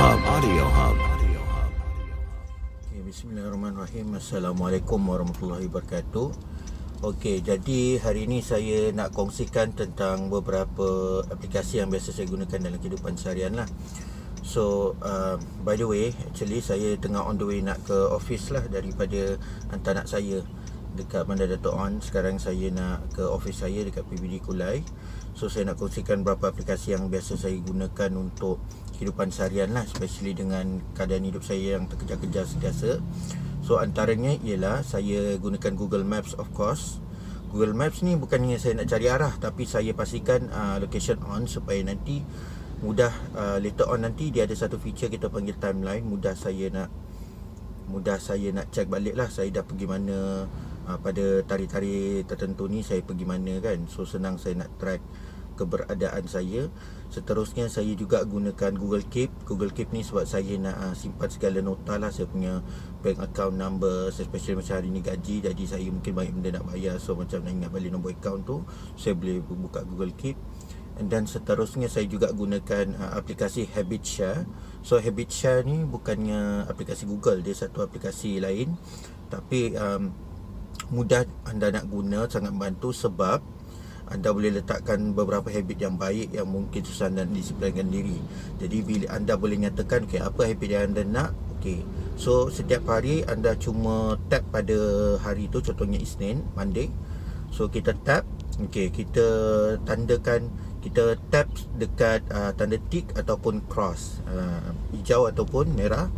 Hub. Audio Hub. Bismillahirrahmanirrahim. Assalamualaikum warahmatullahi wabarakatuh. Okey, jadi hari ini saya nak kongsikan tentang beberapa aplikasi yang biasa saya gunakan dalam kehidupan seharian lah. So, uh, by the way, actually saya tengah on the way nak ke office lah daripada hantar anak saya dekat Bandar Dato' On. Sekarang saya nak ke office saya dekat PBD Kulai. So, saya nak kongsikan beberapa aplikasi yang biasa saya gunakan untuk kehidupan seharian lah especially dengan keadaan hidup saya yang terkejar-kejar sentiasa. So antaranya ialah saya gunakan Google Maps of course. Google Maps ni bukannya saya nak cari arah tapi saya pastikan uh, location on supaya nanti mudah uh, later on nanti dia ada satu feature kita panggil timeline. Mudah saya nak mudah saya nak check balik lah saya dah pergi mana uh, pada tarikh-tarikh tertentu ni saya pergi mana kan. So senang saya nak track keberadaan saya. Seterusnya saya juga gunakan Google Keep. Google Keep ni sebab saya nak uh, simpan segala nota lah. Saya punya bank account number Especially macam hari ni gaji. Jadi saya mungkin banyak benda nak bayar. So macam nak ingat balik nombor account tu Saya boleh buka Google Keep. Dan seterusnya saya juga gunakan uh, aplikasi Habit Share. So Habit Share ni bukannya aplikasi Google. Dia satu aplikasi lain. Tapi um, mudah anda nak guna Sangat membantu sebab anda boleh letakkan beberapa habit yang baik yang mungkin susah anda disiplinkan diri. Jadi bila anda boleh nyatakan okay, apa habit yang anda nak, okey. So setiap hari anda cuma tap pada hari tu contohnya Isnin, Monday. So kita tap, okey, kita tandakan kita tap dekat uh, tanda tick ataupun cross, uh, hijau ataupun merah.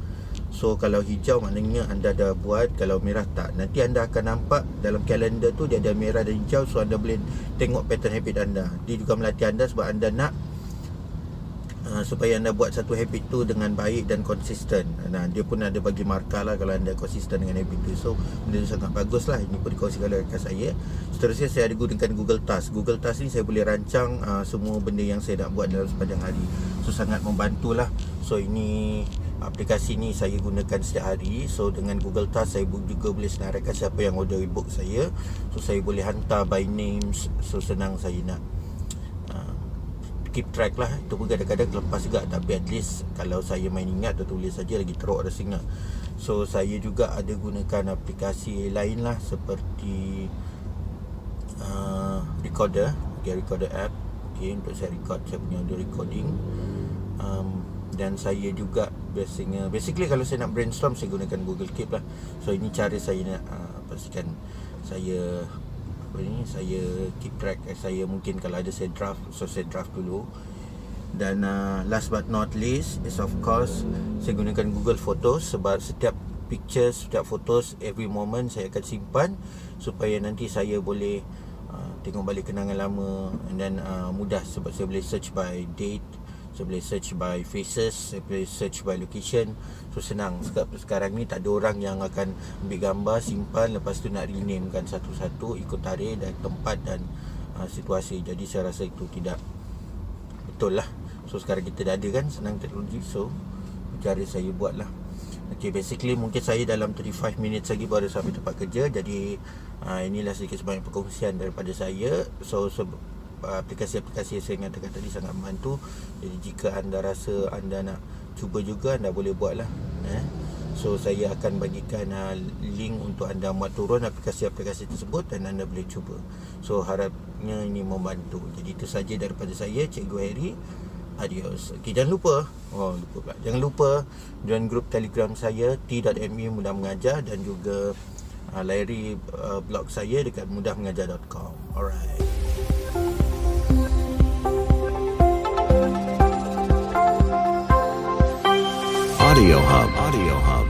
So kalau hijau maknanya anda dah buat Kalau merah tak. Nanti anda akan nampak Dalam kalender tu Dia ada merah dan hijau So anda boleh tengok pattern habit anda. Dia juga melatih anda Sebab anda nak uh, Supaya anda buat satu habit tu Dengan baik dan konsisten. Nah, Dia pun ada bagi markah lah Kalau anda konsisten dengan habit tu. So benda tu sangat bagus lah. Ini pun dikongsikan oleh rekan saya. Seterusnya saya ada gunakan Google Task. Google Task ni saya boleh rancang uh, Semua benda yang saya nak buat dalam sepanjang hari. So sangat membantulah. So ini aplikasi ni saya gunakan setiap hari. So dengan Google Task saya juga boleh senaraikan siapa yang order ebook saya. So saya boleh hantar by names. So senang saya nak uh, keep track lah. Itu pun kadang-kadang lepas juga. Tapi at least kalau saya main ingat atau tulis saja lagi teruk rasanya so saya juga ada gunakan aplikasi lain lah seperti uh, recorder. Okay, recorder app. Okay, untuk saya record saya punya audio recording. Um, dan saya juga biasanya basically kalau saya nak brainstorm saya gunakan Google Keep lah. So ini cara saya nak uh, pastikan saya apa ni saya keep track. Eh, saya mungkin kalau ada saya draft. So saya draft dulu. Dan uh, last but not least is of course saya gunakan Google Photos sebab setiap pictures setiap photos every moment saya akan simpan supaya nanti saya boleh uh, tengok balik kenangan lama dan uh, mudah sebab saya boleh search by date saya boleh search by faces boleh search by location. So senang. Sekarang ni tak ada orang yang akan Ambil gambar, simpan. Lepas tu nak rename kan satu-satu Ikut tarikh dan tempat dan uh, situasi. Jadi saya rasa itu tidak Betul lah. So sekarang kita dah ada kan Senang teknologi. So cara saya buat lah Okay basically mungkin saya dalam 35 minit lagi baru sampai tempat kerja. Jadi uh, inilah sedikit sebanyak perkongsian daripada saya. So, so aplikasi-aplikasi yang saya nyatakan tadi sangat membantu. Jadi jika anda rasa anda nak cuba juga anda boleh buat lah eh? so saya akan bagikan uh, link untuk anda muat turun aplikasi-aplikasi tersebut dan anda boleh cuba. So harapnya ini membantu. Jadi itu saja daripada saya Cikgu Harry Adios. Okay, Jangan lupa. Oh lupa pula. Jangan lupa Join grup telegram saya T.me Mudah Mengajar Dan juga uh, Layari uh, blog saya Dekat mudahmengajar.com Alright Audio Hub. Audio Hub.